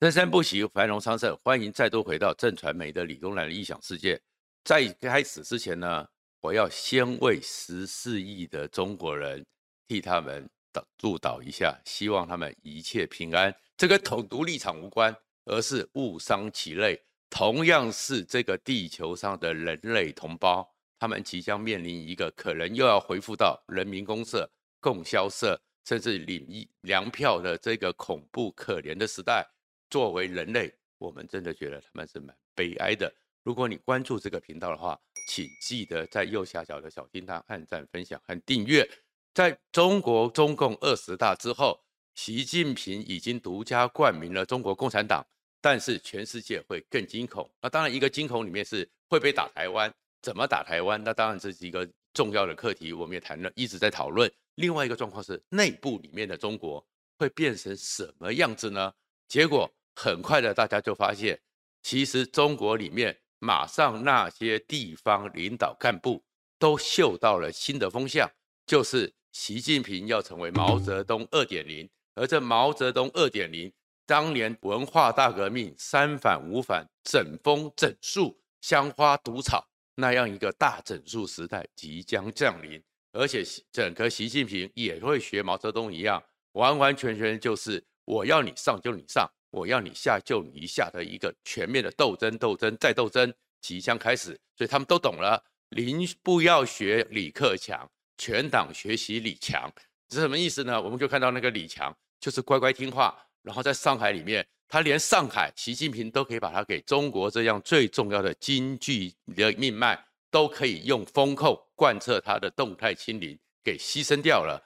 生生不息，繁荣昌盛。欢迎再度回到正传媒的李东兰的异想世界。在开始之前呢，我要先为十四亿的中国人替他们祝祷一下，希望他们一切平安。这跟统独立场无关，而是误伤其类。同样是这个地球上的人类同胞，他们即将面临一个可能又要恢复到人民公社、供销社，甚至领一粮票的这个恐怖可怜的时代。作为人类，我们真的觉得他们是蛮悲哀的。如果你关注这个频道的话，请记得在右下角的小叮当按赞、分享和订阅。在中国中共二十大之后，习近平已经独家冠名了中国共产党，但是全世界会更惊恐。那当然，一个惊恐里面是会不会打台湾，怎么打台湾？那当然这是一个重要的课题，我们也谈了，一直在讨论。另外一个状况是内部里面的中国会变成什么样子呢？结果。很快的，大家就发现，其实中国里面马上那些地方领导干部都嗅到了新的风向，就是习近平要成为毛泽东二点零，而这毛泽东二点零当年文化大革命三反五反整风整树香花毒草那样一个大整肃时代即将降临，而且整个习近平也会学毛泽东一样，完完全全就是我要你上就你上。我要你下就你下的一个全面的斗争，斗争再斗争即将开始，所以他们都懂了。林不要学李克强，全党学习李强，是什么意思呢？我们就看到那个李强就是乖乖听话，然后在上海里面，他连上海习近平都可以把他给中国这样最重要的经济的命脉，都可以用风控贯彻他的动态清零给牺牲掉了，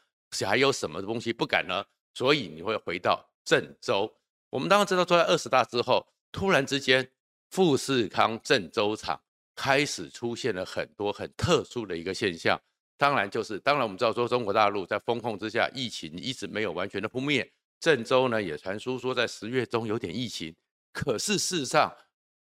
还有什么东西不敢呢？所以你会回到郑州。我们当然知道，坐在二十大之后，突然之间，富士康郑州厂开始出现了很多很特殊的一个现象。当然，就是当然我们知道说，中国大陆在封控之下，疫情一直没有完全的扑灭。郑州呢，也传出说在十月中有点疫情。可是事实上，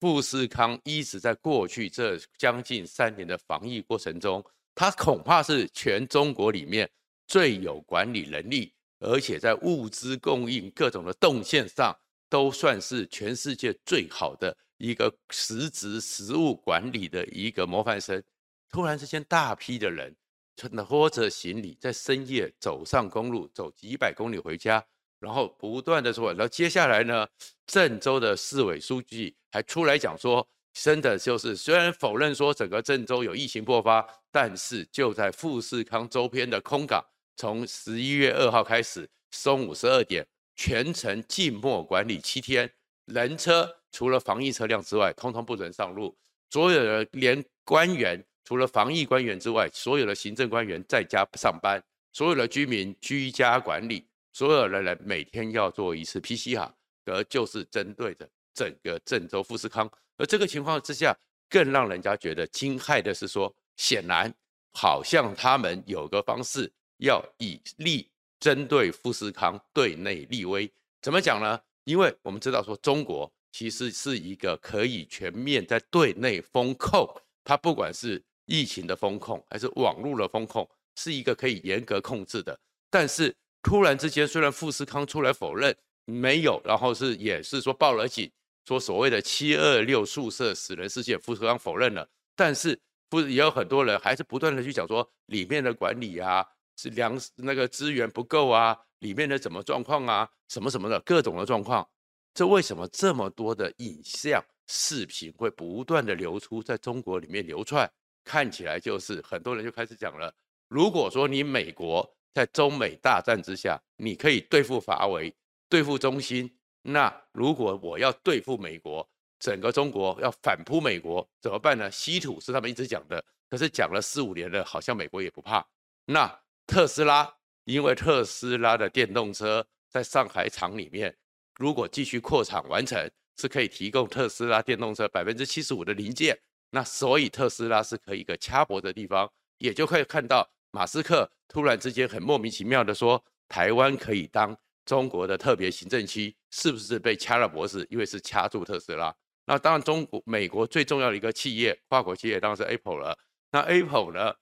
富士康一直在过去这将近三年的防疫过程中，它恐怕是全中国里面最有管理能力。而且在物资供应各种的动线上，都算是全世界最好的一个实质实物管理的一个模范生。突然之间，大批的人拖着行李在深夜走上公路，走几百公里回家，然后不断的说，然后接下来呢，郑州的市委书记还出来讲说，真的就是虽然否认说整个郑州有疫情爆发，但是就在富士康周边的空港。从十一月二号开始，中午十二点全程静默管理七天，人车除了防疫车辆之外，通通不准上路。所有的连官员，除了防疫官员之外，所有的行政官员在家上班，所有的居民居家管理，所有的人每天要做一次 PCR，而就是针对着整个郑州富士康。而这个情况之下，更让人家觉得惊骇的是说，显然好像他们有个方式。要以利针对富士康对内立威，怎么讲呢？因为我们知道说中国其实是一个可以全面在对内封控，它不管是疫情的封控还是网络的封控，是一个可以严格控制的。但是突然之间，虽然富士康出来否认没有，然后是也是说报了警，说所谓的七二六宿舍死人事件，富士康否认了，但是不也有很多人还是不断的去讲说里面的管理啊。是粮那个资源不够啊，里面的怎么状况啊，什么什么的各种的状况，这为什么这么多的影像视频会不断的流出在中国里面流窜？看起来就是很多人就开始讲了，如果说你美国在中美大战之下，你可以对付华为、对付中兴，那如果我要对付美国，整个中国要反扑美国怎么办呢？稀土是他们一直讲的，可是讲了四五年了，好像美国也不怕，那。特斯拉，因为特斯拉的电动车在上海厂里面，如果继续扩厂完成，是可以提供特斯拉电动车百分之七十五的零件。那所以特斯拉是可以一个掐脖的地方，也就可以看到马斯克突然之间很莫名其妙的说，台湾可以当中国的特别行政区，是不是被掐了脖子？因为是掐住特斯拉。那当然，中国、美国最重要的一个企业，跨国企业当然是 Apple 了。那 Apple 呢？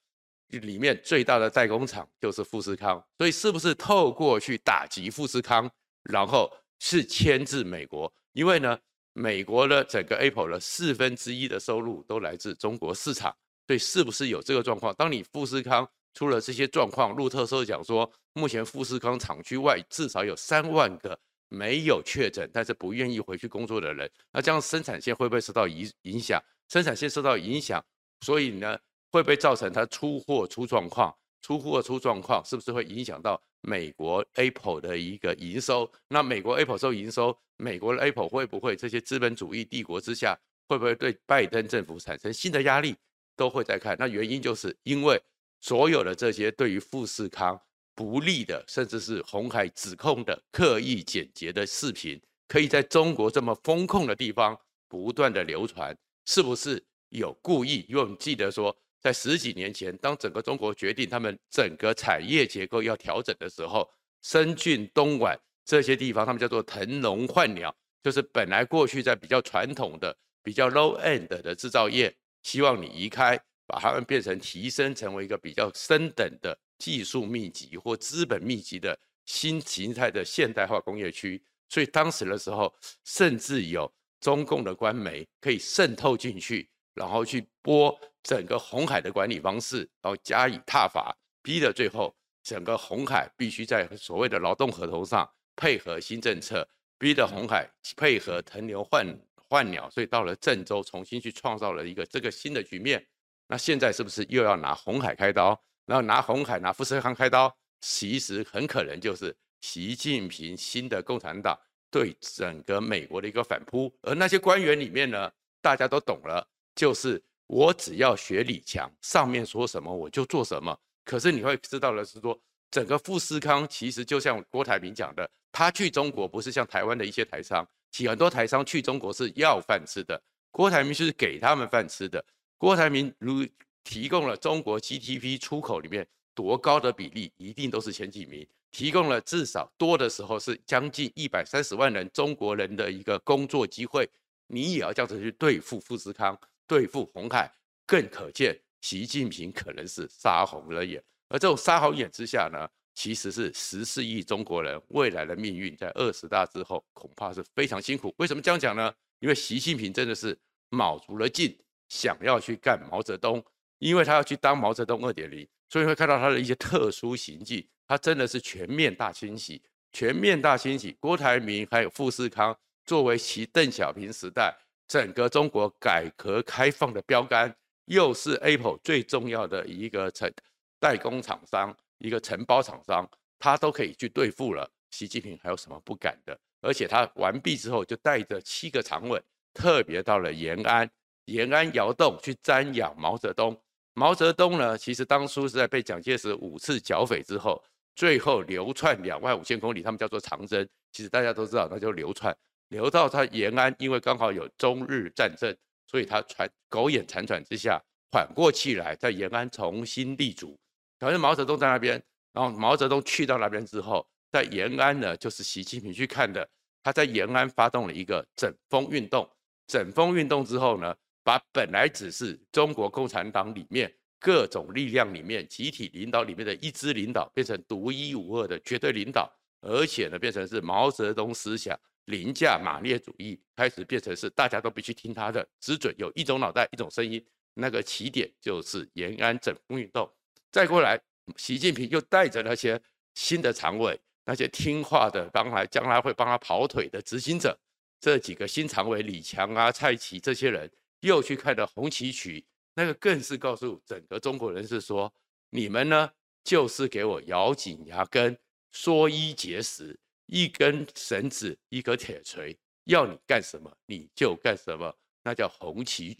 里面最大的代工厂就是富士康，所以是不是透过去打击富士康，然后是牵制美国，因为呢，美国的整个 Apple 的四分之一的收入都来自中国市场，所以是不是有这个状况？当你富士康出了这些状况，路透社讲说，目前富士康厂区外至少有三万个没有确诊，但是不愿意回去工作的人，那这样生产线会不会受到影影响？生产线受到影响，所以呢，会不会造成它出货出状况？出货出状况，是不是会影响到美国 Apple 的一个营收？那美国 Apple 收营收，美国的 Apple 会不会这些资本主义帝国之下，会不会对拜登政府产生新的压力？都会在看。那原因就是因为所有的这些对于富士康不利的，甚至是红海指控的刻意剪辑的视频，可以在中国这么风控的地方不断的流传，是不是有故意？因为我们记得说。在十几年前，当整个中国决定他们整个产业结构要调整的时候，深圳、东莞这些地方，他们叫做腾笼换鸟，就是本来过去在比较传统的、比较 low end 的制造业，希望你移开，把它们变成提升成为一个比较升等的技术密集或资本密集的新形态的现代化工业区。所以当时的时候，甚至有中共的官媒可以渗透进去。然后去播整个红海的管理方式，然后加以挞伐，逼得最后整个红海必须在所谓的劳动合同上配合新政策，逼得红海配合腾牛换换鸟，所以到了郑州重新去创造了一个这个新的局面。那现在是不是又要拿红海开刀？然后拿红海拿富士康开刀，其实很可能就是习近平新的共产党对整个美国的一个反扑。而那些官员里面呢，大家都懂了。就是我只要学李强，上面说什么我就做什么。可是你会知道的是说，整个富士康其实就像郭台铭讲的，他去中国不是像台湾的一些台商，其很多台商去中国是要饭吃的，郭台铭是给他们饭吃的。郭台铭如提供了中国 GDP 出口里面多高的比例，一定都是前几名，提供了至少多的时候是将近一百三十万人中国人的一个工作机会，你也要这样子去对付富士康。对付红海，更可见习近平可能是杀红了眼，而这种杀红眼之下呢，其实是十四亿中国人未来的命运，在二十大之后恐怕是非常辛苦。为什么这样讲呢？因为习近平真的是卯足了劲，想要去干毛泽东，因为他要去当毛泽东二点零，所以会看到他的一些特殊行迹，他真的是全面大清洗，全面大清洗。郭台铭还有富士康，作为其邓小平时代。整个中国改革开放的标杆，又是 Apple 最重要的一个承代工厂商，一个承包厂商，他都可以去对付了。习近平还有什么不敢的？而且他完毕之后，就带着七个常委，特别到了延安，延安窑洞去瞻仰毛泽东。毛泽东呢，其实当初是在被蒋介石五次剿匪之后，最后流窜两万五千公里，他们叫做长征。其实大家都知道，那叫流窜。留到他延安，因为刚好有中日战争，所以他传苟延残喘之下缓过气来，在延安重新立足。反正毛泽东在那边，然后毛泽东去到那边之后，在延安呢，就是习近平去看的。他在延安发动了一个整风运动，整风运动之后呢，把本来只是中国共产党里面各种力量里面集体领导里面的一支领导，变成独一无二的绝对领导，而且呢，变成是毛泽东思想。凌驾马列主义开始变成是大家都必须听他的，只准有一种脑袋、一种声音。那个起点就是延安整风运动。再过来，习近平又带着那些新的常委，那些听话的，将来将来会帮他跑腿的执行者，这几个新常委李强啊、蔡奇这些人，又去看了红旗渠，那个更是告诉整个中国人是说：你们呢，就是给我咬紧牙根，缩衣节食。一根绳子，一个铁锤，要你干什么你就干什么，那叫红旗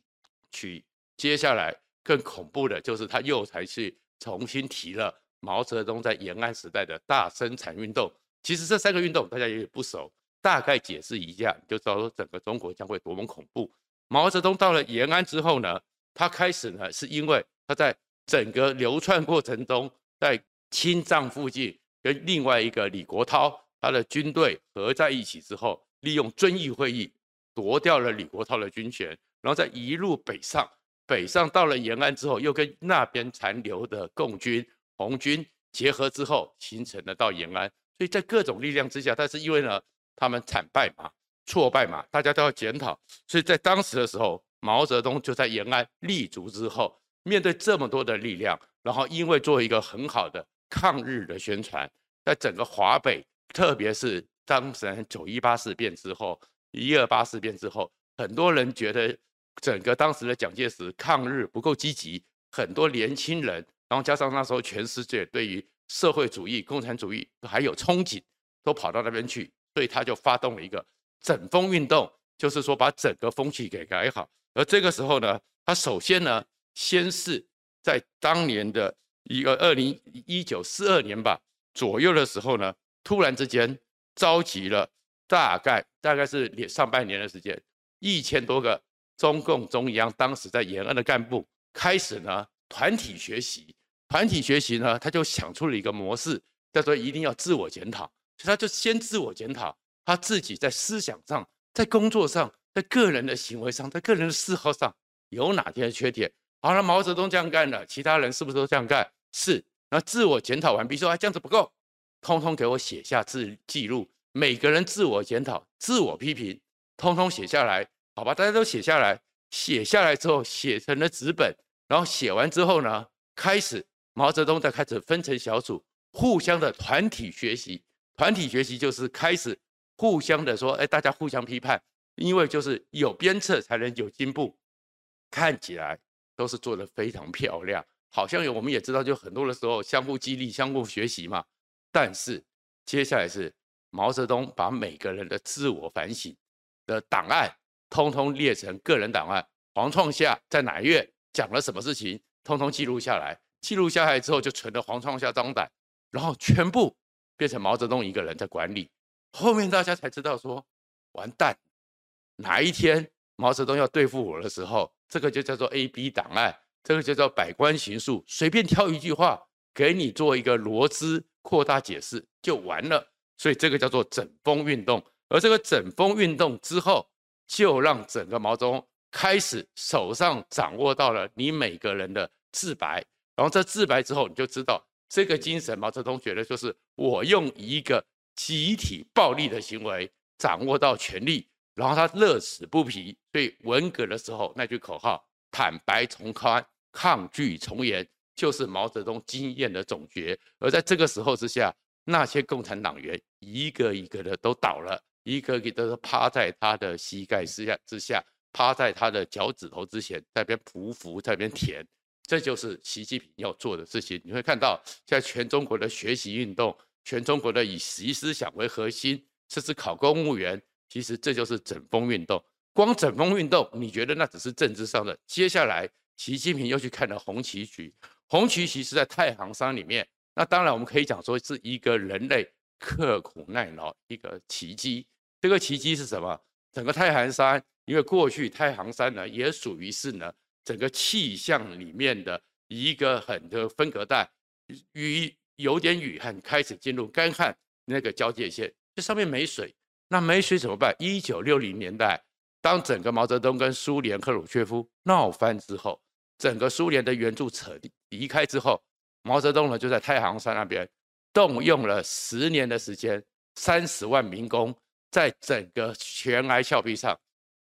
渠。接下来更恐怖的就是他又才去重新提了毛泽东在延安时代的大生产运动。其实这三个运动大家也不熟，大概解释一下，你就知道说整个中国将会多么恐怖。毛泽东到了延安之后呢，他开始呢是因为他在整个流窜过程中，在青藏附近跟另外一个李国涛。他的军队合在一起之后，利用遵义会议夺掉了李国涛的军权，然后再一路北上，北上到了延安之后，又跟那边残留的共军、红军结合之后，形成了到延安。所以在各种力量之下，但是因为呢，他们惨败嘛，挫败嘛，大家都要检讨。所以在当时的时候，毛泽东就在延安立足之后，面对这么多的力量，然后因为做一个很好的抗日的宣传，在整个华北，特别是当时九一八事变之后，一二八事变之后，很多人觉得整个当时的蒋介石抗日不够积极，很多年轻人，然后加上那时候全世界对于社会主义、共产主义还有憧憬，都跑到那边去，所以他就发动了一个整风运动，就是说把整个风气给改好。而这个时候呢，他首先呢，先是在当年的一个二零一九四二年吧左右的时候呢，突然之间召集了大概大概是上半年的时间，一千多个中共中央当时在延安的干部开始呢团体学习。团体学习呢，他就想出了一个模式，叫做一定要自我检讨。所以他就先自我检讨，他自己在思想上、在工作上、在个人的行为上、在个人的嗜好上有哪些缺点。好了，毛泽东这样干了，其他人是不是都这样干？是。那自我检讨完毕，说啊这样子不够，通通给我写下自记录。每个人自我检讨、自我批评，通通写下来，好吧？大家都写下来，写下来之后写成了纸本，然后写完之后呢，开始。毛泽东在开始分成小组，互相的团体学习。团体学习就是开始互相的说，哎，大家互相批判，因为就是有鞭策才能有进步。看起来都是做得非常漂亮，好像有我们也知道，就很多的时候相互激励、相互学习嘛。但是接下来是毛泽东把每个人的自我反省的档案，通通列成个人档案。黄创夏在哪月讲了什么事情，通通记录下来。记录下来之后，就存了黄创夏账单，然后全部变成毛泽东一个人在管理。后面大家才知道说，完蛋，哪一天毛泽东要对付我的时候，这个就叫做 A B 档案，这个就叫百官行述，随便挑一句话给你做一个罗织扩大解释就完了。所以这个叫做整风运动。而这个整风运动之后，就让整个毛泽东开始手上掌握到了你每个人的自白。然后这自白之后，你就知道这个精神。毛泽东觉得就是我用一个集体暴力的行为掌握到权力，然后他乐此不疲。所以文革的时候那句口号“坦白从宽，抗拒从严”就是毛泽东经验的总结。而在这个时候之下，那些共产党员一个一个的都倒了，一个一个都趴在他的膝盖之下之下，趴在他的脚趾头之前，在边匍匐，在边舔。这就是习近平要做的事情。你会看到，在全中国的学习运动，全中国的以习思想为核心，甚至考公务员，其实这就是整风运动。光整风运动，你觉得那只是政治上的？接下来，习近平又去看了红旗渠。红旗渠是在太行山里面。那当然，我们可以讲说是一个人类刻苦耐劳一个奇迹。这个奇迹是什么？整个太行山，因为过去太行山呢，也属于是呢。整个气象里面的一个很的分隔带，雨有点雨很开始进入干旱那个交界线，这上面没水，那没水怎么办？一九六零年代，当整个毛泽东跟苏联赫鲁晓夫闹翻之后，整个苏联的援助撤离开之后，毛泽东呢就在太行山那边动用了十年的时间，三十万民工在整个悬崖峭壁上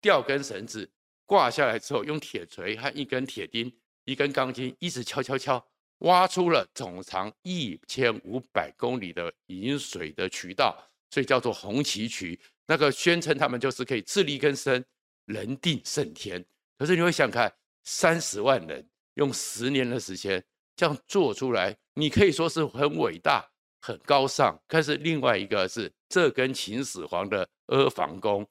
吊根绳子。挂下来之后，用铁锤和一根铁钉、一根钢筋，一直敲敲敲，挖出了总长一千五百公里的引水的渠道，所以叫做红旗渠。那个宣称他们就是可以自力更生，人定胜天。可是你会想看，三十万人用十年的时间这样做出来，你可以说是很伟大、很高尚。但是另外一个是，这跟秦始皇的阿房宫，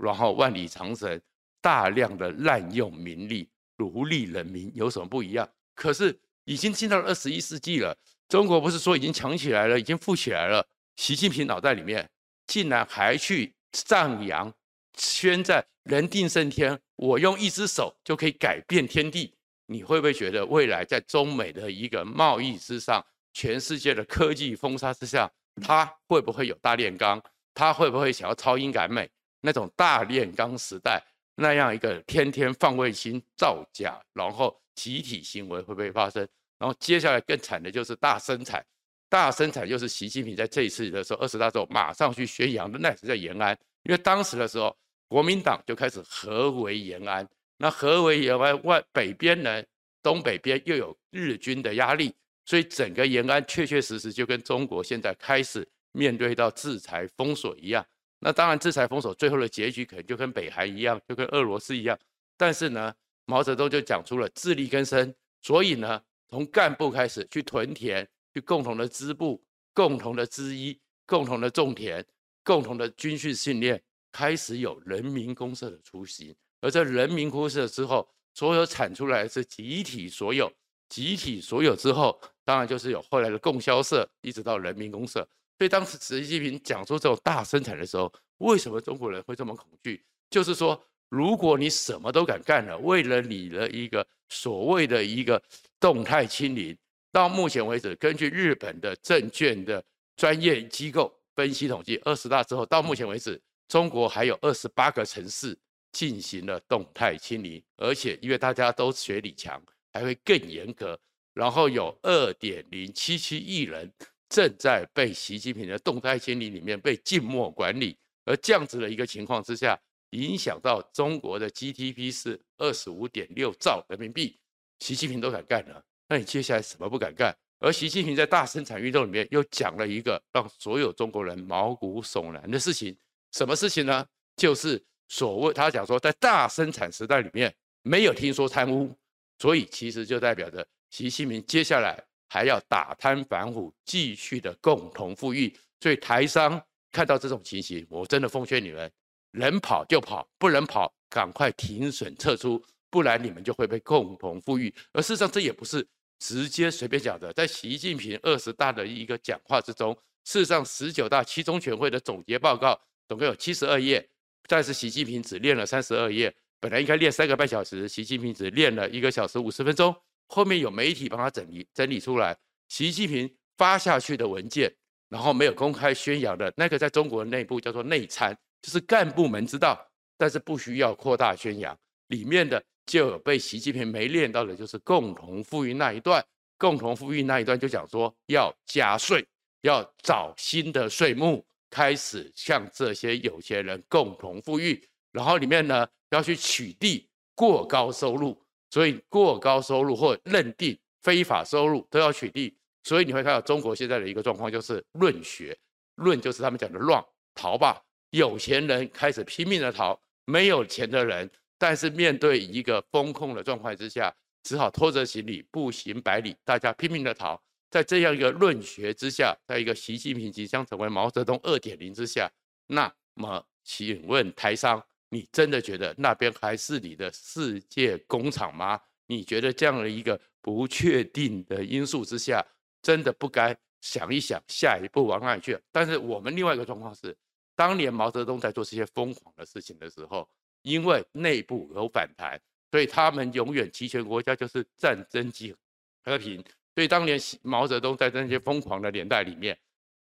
然后万里长城。大量的滥用民力、奴隶人民有什么不一样？可是已经进到了二十一世纪了，中国不是说已经强起来了，已经富起来了？习近平脑袋里面竟然还去赞扬、宣战“人定胜天”，我用一只手就可以改变天地。你会不会觉得未来在中美的一个贸易之上、全世界的科技封杀之下，他会不会有大炼钢？他会不会想要超英赶美？那种大炼钢时代？那样一个天天放卫星造假，然后集体行为会不会发生？然后接下来更惨的就是大生产，大生产就是习近平在这一次的时候二十大之后马上去宣扬的，那是在延安，因为当时的时候，国民党就开始合围延安，那合围延安外北边呢，东北边又有日军的压力，所以整个延安确确实实就跟中国现在开始面对到制裁封锁一样。那当然，制裁封锁最后的结局可能就跟北韩一样，就跟俄罗斯一样。但是呢，毛泽东就讲出了自力更生，所以呢，从干部开始去屯田，去共同的织布，共同的织衣，共同的种田，共同的军训训练，开始有人民公社的雏形。而在人民公社之后，所有产出来是集体所有，集体所有之后，当然就是有后来的供销社，一直到人民公社。所以当时习近平讲出这种大生产的时候，为什么中国人会这么恐惧？就是说，如果你什么都敢干了，为了你的一个所谓的一个动态清零，到目前为止，根据日本的证券的专业机构分析统计，二十大之后到目前为止，中国还有二十八个城市进行了动态清零，而且因为大家都学李强，还会更严格，然后有二点零七七亿人。正在被习近平的动态清零里面被静默管理，而这样子的一个情况之下，影响到中国的 GDP 是二十五点六兆人民币，习近平都敢干了，那你接下来什么不敢干？而习近平在大生产运动里面又讲了一个让所有中国人毛骨悚然的事情，什么事情呢？就是所谓他讲说，在大生产时代里面没有听说贪污，所以其实就代表着习近平接下来。还要打贪反腐，继续的共同富裕。所以台商看到这种情形，我真的奉劝你们，能跑就跑，不能跑，赶快停损撤出，不然你们就会被共同富裕。而事实上，这也不是直接随便讲的。在习近平二十大的一个讲话之中，事实上十九大七中全会的总结报告总共有七十二页，但是习近平只练了三十二页。本来应该练三个半小时，习近平只练了一个小时五十分钟。后面有媒体帮他整理整理出来，习近平发下去的文件，然后没有公开宣扬的那个，在中国内部叫做内参，就是干部们知道，但是不需要扩大宣扬。里面的就有被习近平没练到的，就是共同富裕那一段。共同富裕那一段就讲说要加税，要找新的税目，开始向这些有钱人共同富裕。然后里面呢要去取缔过高收入。所以过高收入或认定非法收入都要取缔，所以你会看到中国现在的一个状况就是论学，论就是他们讲的乱逃吧，有钱人开始拼命的逃，没有钱的人，但是面对一个风控的状况之下，只好拖着行李步行百里，大家拼命的逃，在这样一个论学之下，在一个习近平即将成为毛泽东二点零之下，那么请问台商？你真的觉得那边还是你的世界工厂吗？你觉得这样的一个不确定的因素之下，真的不该想一想下一步往哪里去？但是我们另外一个状况是，当年毛泽东在做这些疯狂的事情的时候，因为内部有反弹，所以他们永远集权国家就是战争即和平。所以当年毛泽东在那些疯狂的年代里面，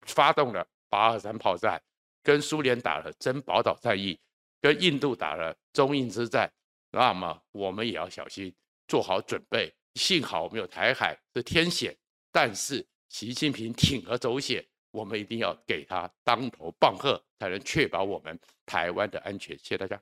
发动了八二三炮战，跟苏联打了珍宝岛战役。跟印度打了中印之战，那么我们也要小心，做好准备。幸好我们有台海是天险，但是习近平铤而走险，我们一定要给他当头棒喝，才能确保我们台湾的安全。谢谢大家。